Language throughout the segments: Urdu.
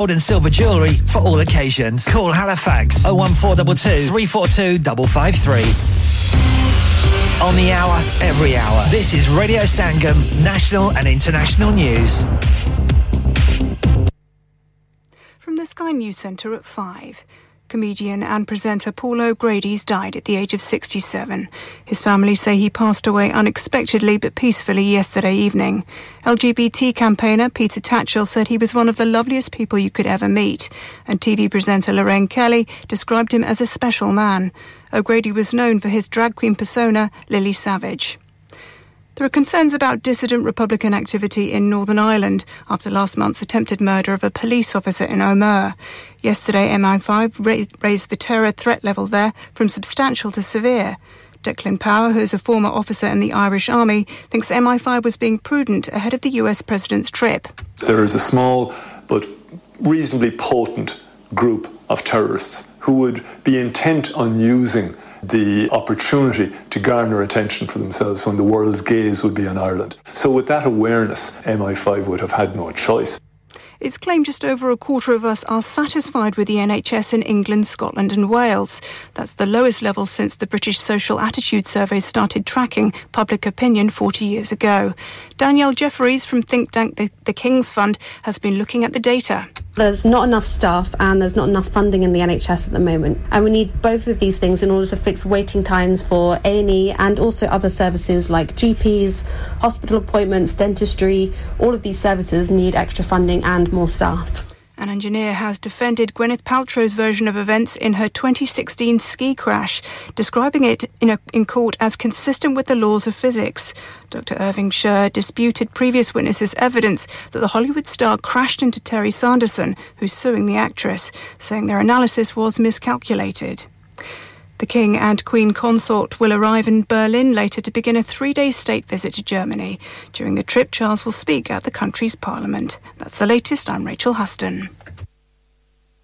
Gold and silver jewellery for all occasions. Call Halifax 01422 342 553. On the hour, every hour. This is Radio Sangam, national and international news. From the Sky News Centre at 5. Comedian and presenter Paul O'Grady's died at the age of 67. His family say he passed away unexpectedly but peacefully yesterday evening. LGBT campaigner Peter Tatchell said he was one of the loveliest people you could ever meet, and TV presenter Lorraine Kelly described him as a special man. O'Grady was known for his drag queen persona, Lily Savage. There are concerns about dissident Republican activity in Northern Ireland after last month's attempted murder of a police officer in O'Muir. Yesterday, MI5 raised the terror threat level there from substantial to severe. Declan Power, who is a former officer in the Irish Army, thinks MI5 was being prudent ahead of the US president's trip. There is a small but reasonably potent group of terrorists who would be intent on using the opportunity to garner attention for themselves when the world's gaze would be on Ireland. So, with that awareness, MI5 would have had no choice. It's claimed just over a quarter of us are satisfied with the NHS in England, Scotland, and Wales. That's the lowest level since the British Social Attitude Survey started tracking public opinion 40 years ago. Danielle Jefferies from think tank the, the King's Fund has been looking at the data. There's not enough staff and there's not enough funding in the NHS at the moment. And we need both of these things in order to fix waiting times for A&E and also other services like GPs, hospital appointments, dentistry. All of these services need extra funding and more staff. An engineer has defended Gwyneth Paltrow's version of events in her 2016 ski crash, describing it in, a, in, court as consistent with the laws of physics. Dr. Irving Sher disputed previous witnesses' evidence that the Hollywood star crashed into Terry Sanderson, who's suing the actress, saying their analysis was miscalculated. The King and Queen consort will arrive in Berlin later to begin a three day state visit to Germany. During the trip, Charles will speak at the country's parliament. That's the latest. I'm Rachel Huston.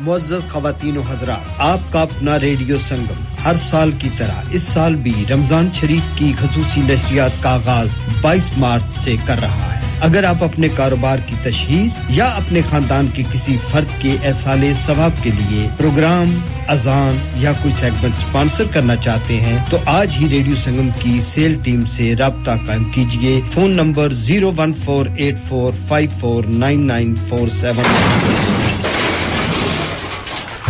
معزز خواتین و حضرات، آپ کا اپنا ریڈیو سنگم ہر سال کی طرح اس سال بھی رمضان شریف کی خصوصی نشریات کا آغاز بائیس مارچ سے کر رہا ہے۔ اگر آپ اپنے کاروبار کی تشہیر یا اپنے خاندان کے کسی فرد کے احسال ثواب کے لیے پروگرام، اذان یا کوئی سیگمنٹ اسپانسر کرنا چاہتے ہیں، تو آج ہی ریڈیو سنگم کی سیل ٹیم سے رابطہ قائم کیجیے phone number zero one four eight four five four nine nine four seven.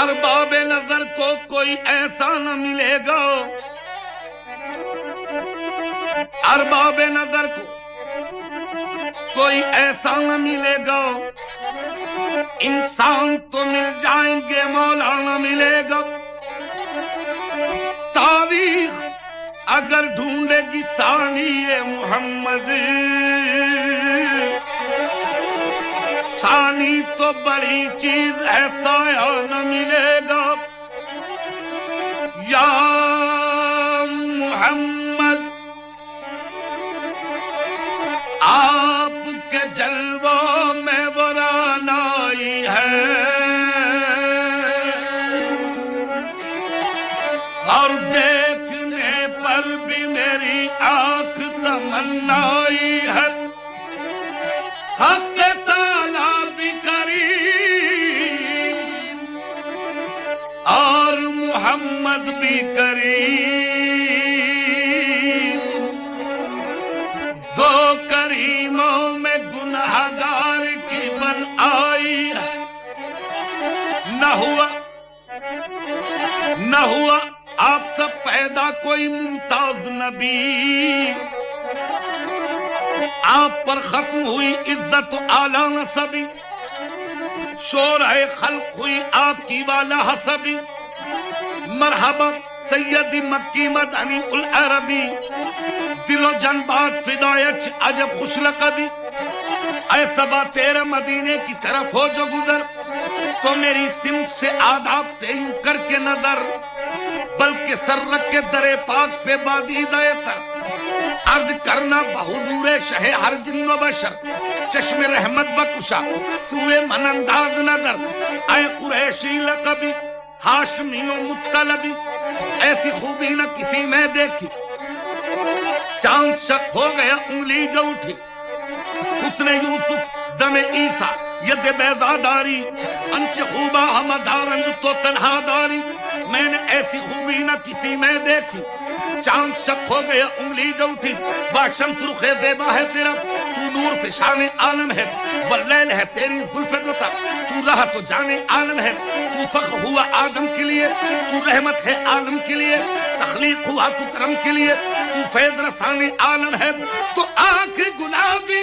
ارباب نظر کو کوئی ایسا نہ ملے گا۔ ارباب نظر کو کوئی ایسا نہ ملے گا۔ انسان تو مل جائیں گے، مولانا ملے گا۔ تاریخ اگر ڈھونڈے گی ثانی محمد۔ سانی تو بڑی چیز ایسا نہ ملے گا۔ یا محمد، آپ کے جلووں میں برانائی ہے۔ اور دیکھنے پر بھی میری آنکھ تمنائی ہے۔ کوئی ممتاز نبی۔ آپ پر ختم ہوئی عزت اعلیٰ نصبی۔ شور خلق ہوئی آپ کی والا حسبی۔ مرحبا سید مکی مدنی العربی۔ دل و جن بات فدایت عجب خوش لقبی۔ اے سبا تیرا مدینے کی طرف ہو جو گزر، تو میری سمت سے آداب تے کر کے نظر۔ بلکہ سر رکھ کے درے پاک پہ بادی دائے تر۔ عرض کرنا بہدور شہ ہر جن و بشر، چشم رحمت بکشا سوئے من انداز نظر۔ اے قریشی لقبی، ہاشمی و متلبی ایسی خوبی نہ کسی میں دیکھی۔ چاند شک ہو گیا انگلی جو اٹھی۔ اس نے یوسف دم عیسیٰ۔ ید بیضا داری انچ خوبا ہم دارند تو تنہا داری میں نے ایسی خوبی نہ کسی میں دیکھی۔ چاند شک ہو گیا انگلی جو تھی وہ شمس زیبا ہے تیرا۔ تو نور فشان عالم ہے۔ واللیل ہے تیری زلف دوتا تو رہا تو جان عالم ہے۔ تو فخر ہوا آدم کے لیے۔ تو رحمت ہے عالم کے لیے۔ تخلیق ہوا تو کرم کے لیے۔ تو فیض رسان عالم ہے۔ تو آنکھ گلابی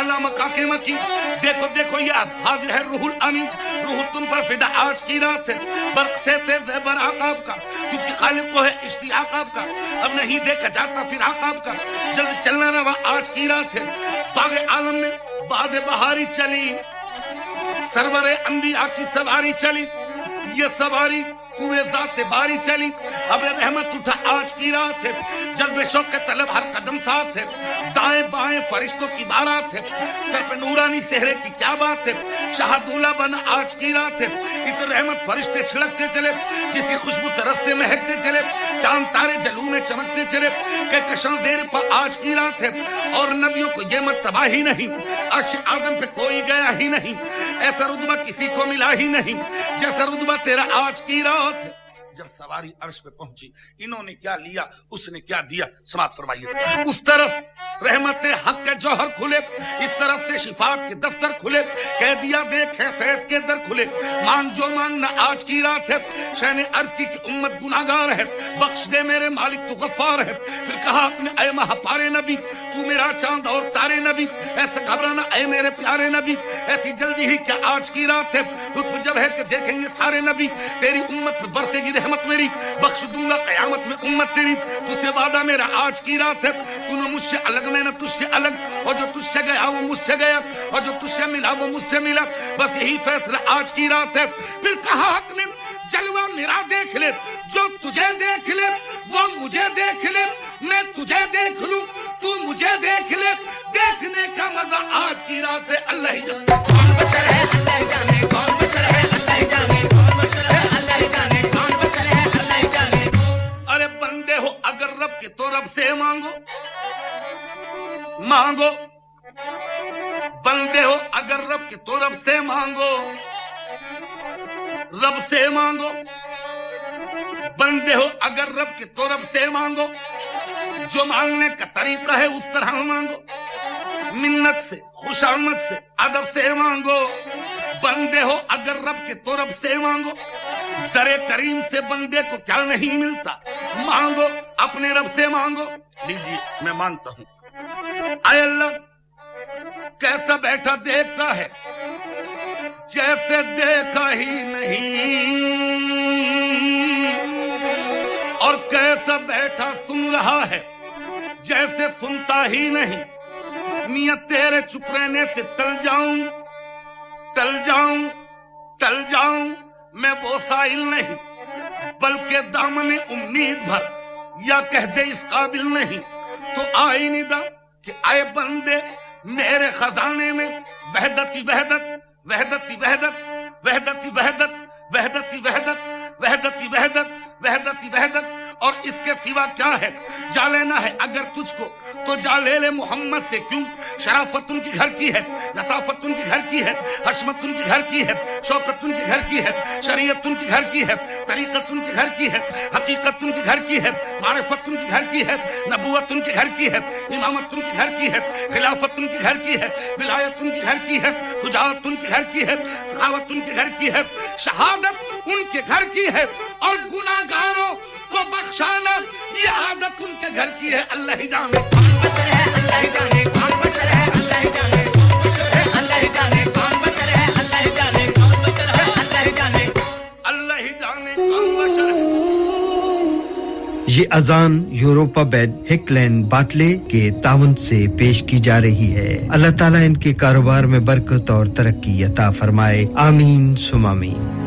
علامہ کاکیمہ کی دیکھو دیکھو یہ حاضر ہے روح الامین۔ روح تم پر فدا، آج کی رات ہے۔ برق سے تیز ہے بر عقاب کا، کیونکہ خالق کو ہے اشتیاق آقاب کا۔ اب نہیں دیکھا جاتا، پھر آقاب کا۔ جلد چلنا رہا آج کی رات ہے۔ باغ عالم میں باد بہاری چلی۔ سرور انبیاء کی سواری چلی۔ یہ سواری کوئے ذات باری چلی۔ اب رحمت اٹھا آج کی رات ہے۔ جذب شوق کے طلب ہر قدم ساتھ ہے۔ دائیں بائیں فرشتوں کی بارات ہے۔ سر پہ نورانی سہرے کی کیا بات ہے۔ شاہ دولہ بنا آج کی رات ہے۔ اس رحمت فرشتے چھڑکتے چلے۔ جسی خوشبو سے رستے مہکتے چلے۔ چاند تارے جلو میں چمکتے چلے۔ کہ کشن زیر پہ آج کی رات ہے۔ اور نبیوں کو یہ مرتبہ ہی نہیں۔ عرش آدم پہ کوئی گیا ہی نہیں۔ ایسا ردبہ کسی کو ملا ہی نہیں۔ جیسا ردبہ تیرا آج کی رات hayat جب سواری عرش پہ پہنچی، انہوں نے کیا لیا؟ اس نے کیا دیا؟ سماعت فرمائیے۔ اس طرف رحمت حق کے جوہر کھلے، اس طرف سے شفاعت کے دفتر کھلے کہہ دیا دیکھے فیض کے در کھلے۔ مانگ جو مانگ، نہ آج کی رات ہے۔ شہن عرض کی کہ امت گناہگار ہے۔ بخش دے میرے مالک، تو غفار ہے۔ پھر کہا اپنے اے مہا پارے نبی، تو میرا چاند اور تارے نبی۔ ایسا گھبرانا اے میرے پیارے نبی۔ ایسی جلدی ہی کیا آج کی رات ہے؟ لطف جب ہے کہ دیکھیں گے سارے نبی۔ تیری امت برسے گی رہے رحمت میری، بخش دوں گا قیامت میں امت تیری۔ تجھ سے وعدہ میرا آج کی رات ہے۔ تو نہ مجھ سے الگ میں، نہ تجھ سے الگ۔ اور جو تجھ سے گیا وہ مجھ سے گیا۔ اور جو تجھ سے ملا وہ مجھ سے ملا۔ بس یہی فیصلہ آج کی رات ہے۔ پھر کہا حق نے، جلوہ میرا دیکھ لے۔ جو تجھے دیکھ لے، وہ مجھے دیکھ لے۔ میں تجھے دیکھ لوں، تو مجھے دیکھ لے۔ دیکھنے کا مزہ آج کی رات ہے۔ اللہ ہی جانے کون بشر ہے، اللہ ہی جانے کون بشر ہے، اللہ ہی جانے رب سے مانگو مانگو بندے ہو اگر رب کے تو رب سے مانگو رب سے مانگو بندے ہو اگر رب کے تو رب سے مانگو جو مانگنے کا طریقہ ہے اس طرح مانگو منت سے خوشامد سے ادب سے مانگو بندے ہو اگر رب کے تو رب سے مانگو در کریم سے بندے کو کیا نہیں ملتا؟ مانگو، اپنے رب سے مانگو۔ لیجیے، میں مانگتا ہوں۔ اے اللہ، کیسا بیٹھا دیکھتا ہے؟ جیسے دیکھا ہی نہیں۔ اور کیسا بیٹھا سن رہا ہے؟ جیسے سنتا ہی نہیں۔ میاں، تیرے چپ رہنے سے تل جاؤں تل جاؤں تل جاؤں۔ میں وہ سائل نہیں، بلکہ دامن امید بھر یا کہہ دے اس قابل نہیں۔ تو آئی ندا کہ آئے بندے، میرے خزانے میں وحدتی وحدت وحدتی وحدت وحدتی وحدت وحدت وحدت وحدتی وحدت وحدتی وحدت، اور اس کے سوا کیا ہے؟ جا لینا ہے اگر تجھ کو تو جا لے لے محمد سے کیوں شرافت ان کی گھر کی ہے لطافت ان کی گھر کی ہے حشمت ان کی گھر کی ہے شوکت ان کی گھر کی ہے شریعت ان کی گھر کی ہے طریقت ان کی گھر کی ہے حقیقت ان کی گھر کی ہے معرفت ان کی گھر کی ہے نبوت ان کی گھر کی ہے امامت ان کی گھر کی ہے خلافت ان کی گھر کی ہے ولایت ان کی گھر کی ہے خجاوت ان کی گھر کی ہے سخاوت ان کی گھر کی ہے شہادت ان کے گھر کی ہے اور گناہ گاروں کو بخشانا یہ عادت ان کے گھر کی ہے اللہ ہی جانے۔ یہ اذان یوروپا بیڈ ہکلین باٹلے کے تعاون سے پیش کی جا رہی ہے۔ اللہ تعالیٰ ان کے کاروبار میں برکت اور ترقی عطا فرمائے۔ آمین سم آمین۔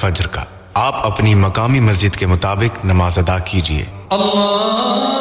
فجر کا۔ آپ اپنی مقامی مسجد کے مطابق نماز ادا کیجیے اللہ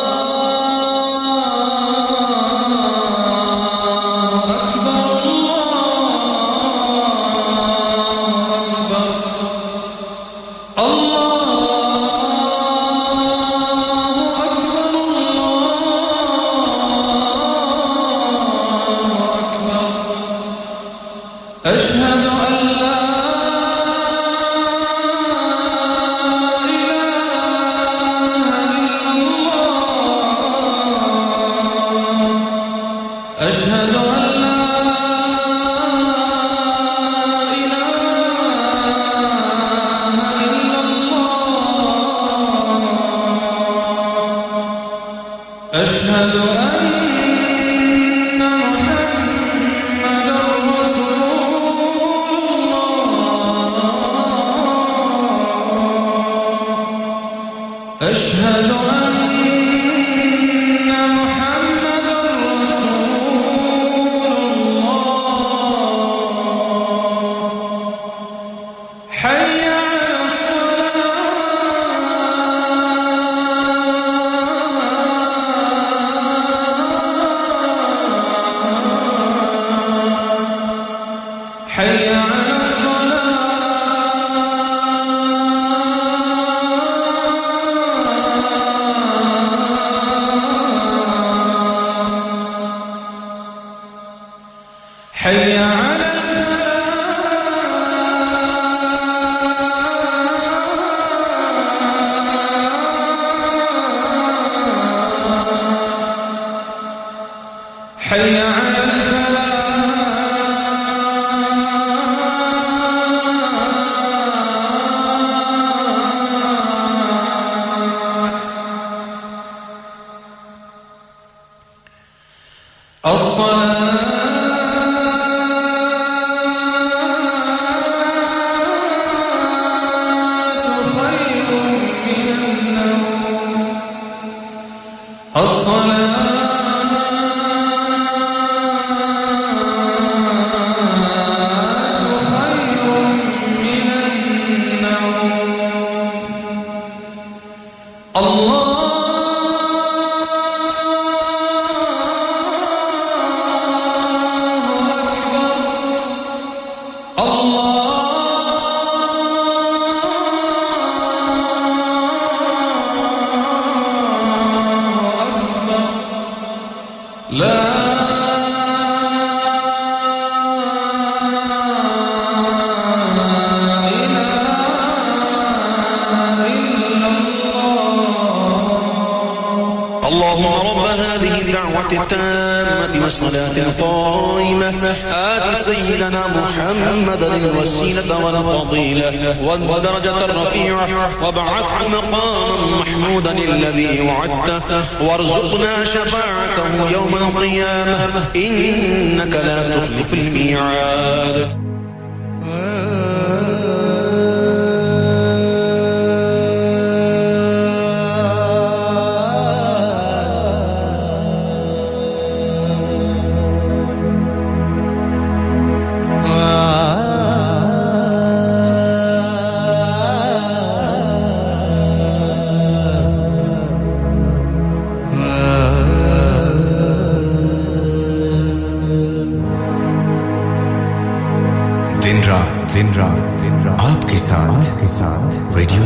والصلاة القائمة آت سيدنا محمدا الوسيلة والفضيلة والدرجة الرفيعة. وابعثه مقاما محمودا الذي وعدته. وارزقنا شفاعته يوم القيامة. إنك لا تخلف الميعاد.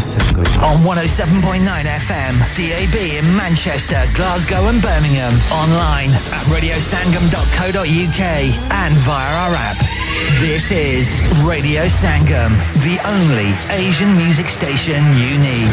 On 107.9 FM, DAB in Manchester, Glasgow, and Birmingham. Online at radiosangam.co.uk and via our app. This is Radio Sangam, the only Asian music station you need.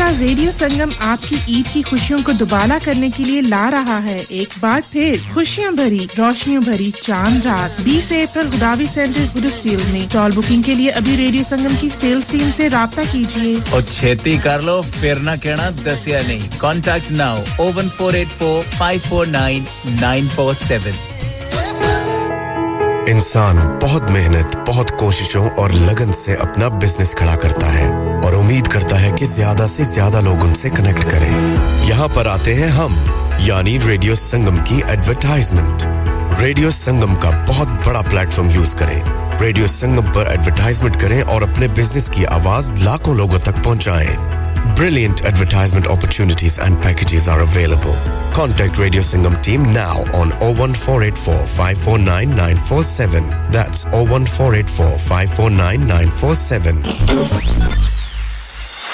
کا ریڈیو سنگم آپ کی عید کی خوشیوں کو دوبالا کرنے کے لیے لا رہا ہے۔ ایک بار پھر خوشیاں بھری روشنیوں بھری چاند رات۔ بیس اپریل خداوی سینٹر گڈسیل میں۔ ٹال بکنگ کے لیے ابھی ریڈیو سنگم کی سیلز ٹیم سے رابطہ کیجیے۔ اور چھیتی کر لو پھر نہ کہنا دسیا نہیں۔ Contact now oh one four eight four five four nine nine four seven انسان بہت محنت بہت کوششوں اور لگن سے اپنا بزنس کھڑا کرتا ہے۔ امید کرتا ہے کہ زیادہ سے زیادہ لوگ ان سے کنیکٹ کریں۔ یہاں پر آتے ہیں ہم یعنی ریڈیو سنگم کی ایڈورٹائزمنٹ ریڈیو سنگم کا بہت بڑا پلیٹ فارم یوز کریں۔ ریڈیو سنگم پر ایڈورٹائزمنٹ کریں اور اپنے بزنس کی آواز لاکھوں لوگوں تک پہنچائیں۔ Brilliant advertisement opportunities and packages are available contact radio Sangam team now on oh one four eight four five four nine four seven oh four five four nine four seven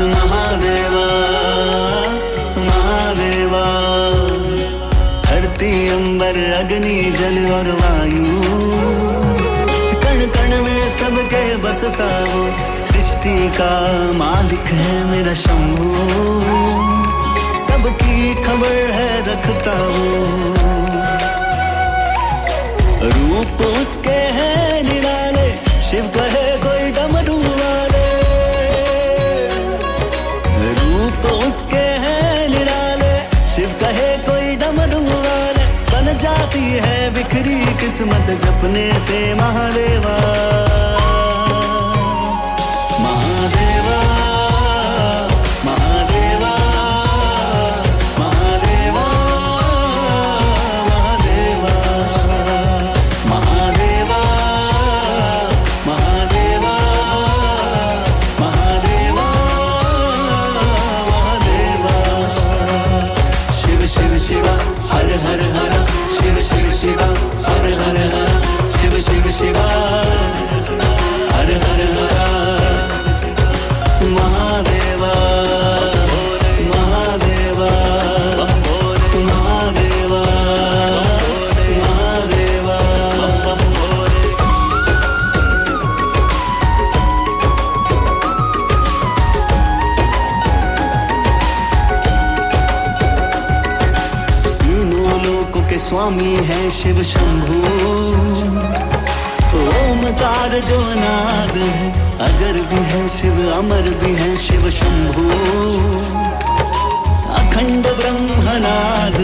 Mahadeva Mahadeva امبر اگنی جل اور وایو کن کن میں سب کے بستا کا مالک ہے میرا شمبھو سب کی خبر ہے رکھتا ہو روپ اس کے ہے نرالے شیو ہے بکھری قسمت جپنے سے مہادیوا ہے شموم کار جو ناگ اجر بھی ہے شیو، امر بھی ہے شیو شمب اکھنڈ برہمناد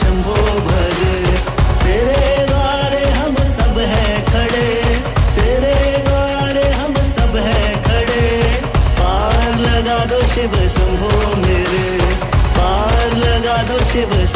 شمبھو بھر۔ تیرے گارے ہم سب ہیں کھڑے۔ تیرے گارے ہم سب ہیں کھڑے۔ پار لگا دو شیو شمبھو میرے۔ پار لگا دو Shiv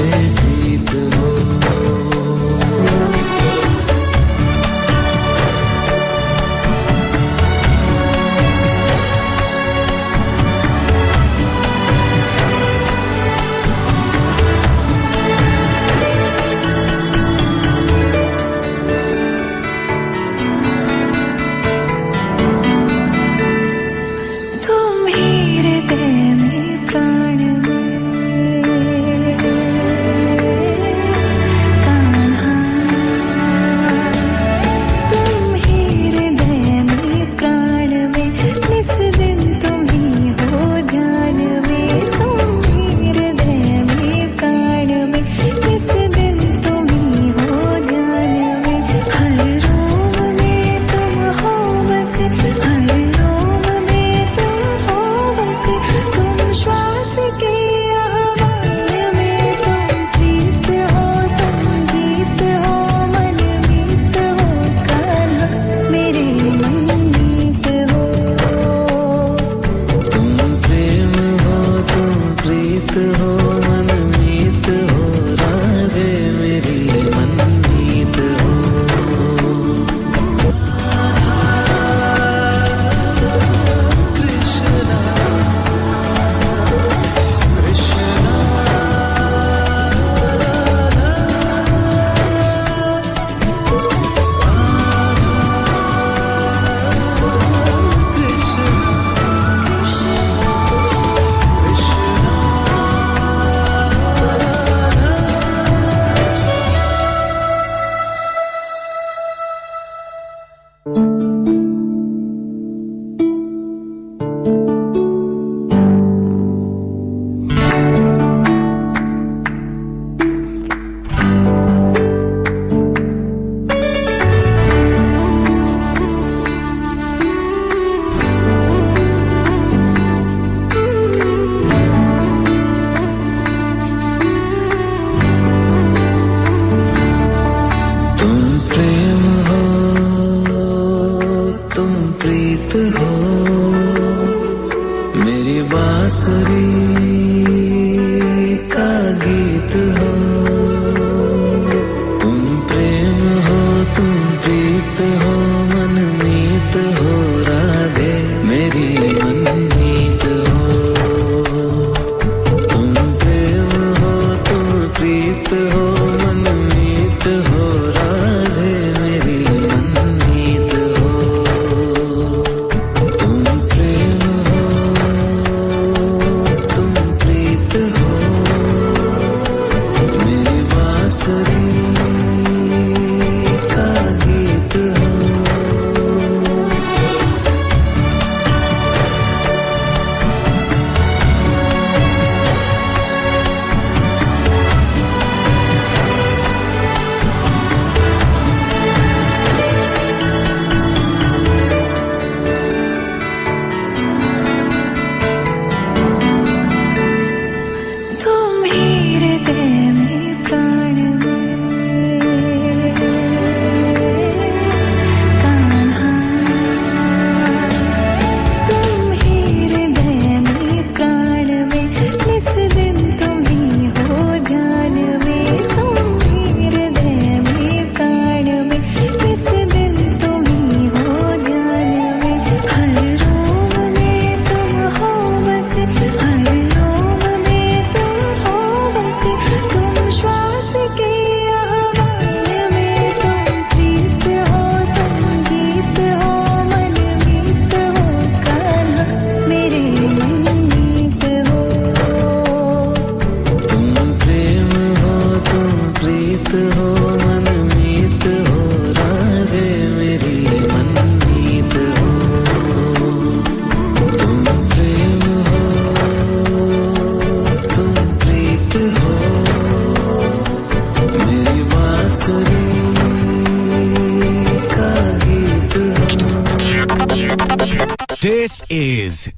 It's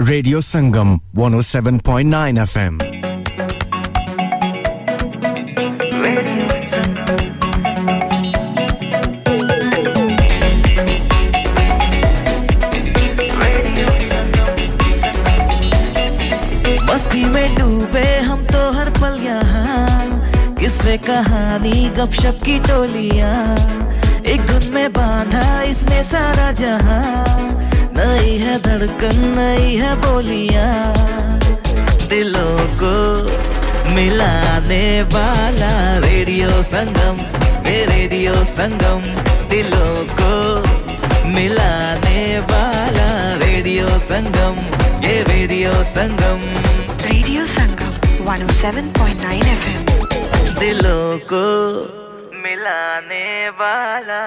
radio Sangam 107.9 F M مستی میں ڈوبے ہم تو ہر پل یہاں کس سے کہانی گپ شپ کی ٹولیاں نہیں ہے بولیاں دلوں کو ملانے والا ریڈیو سنگم ریڈیو سنگم دلوں کو ملانے والا ریڈیو سنگم یہ radio Sangam radio Sangam 107.9 F M دلوں کو ملانے والا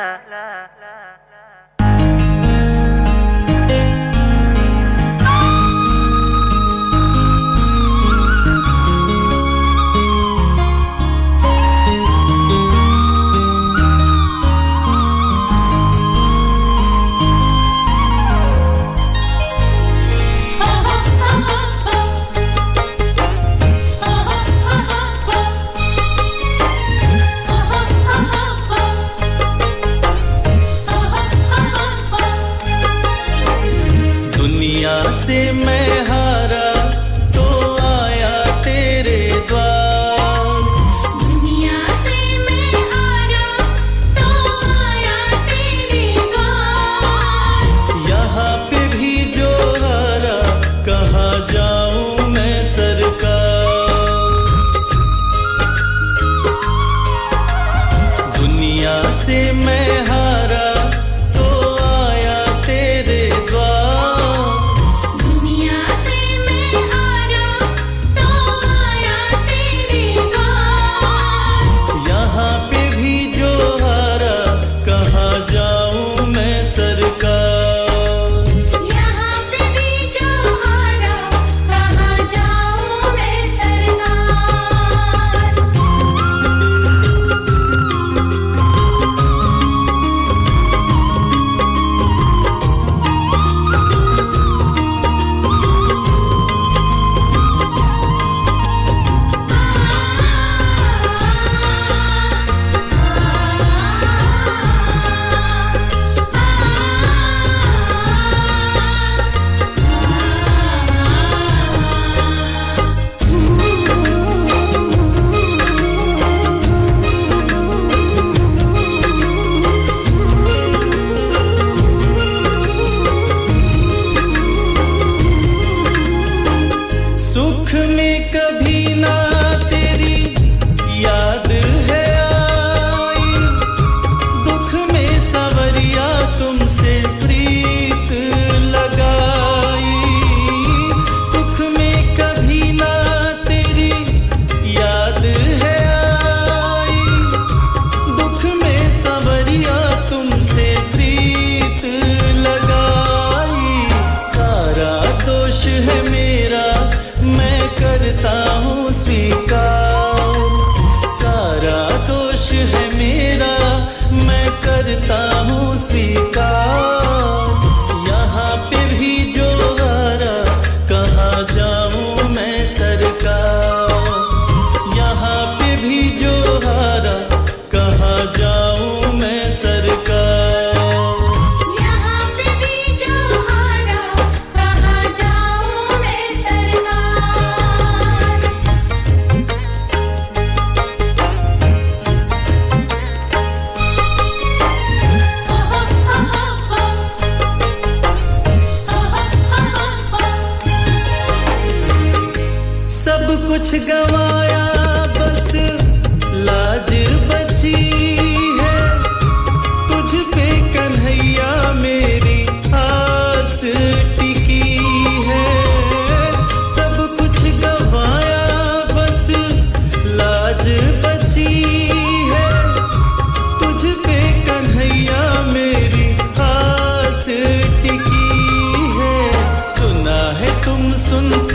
olsun.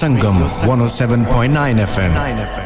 Sangam 107.9 FM.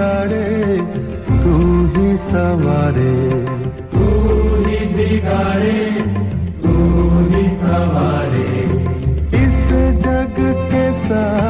بگاڑے تو ہی سوارے تو ہی بگاڑے تو ہی سوارے اس جگ کے ساتھ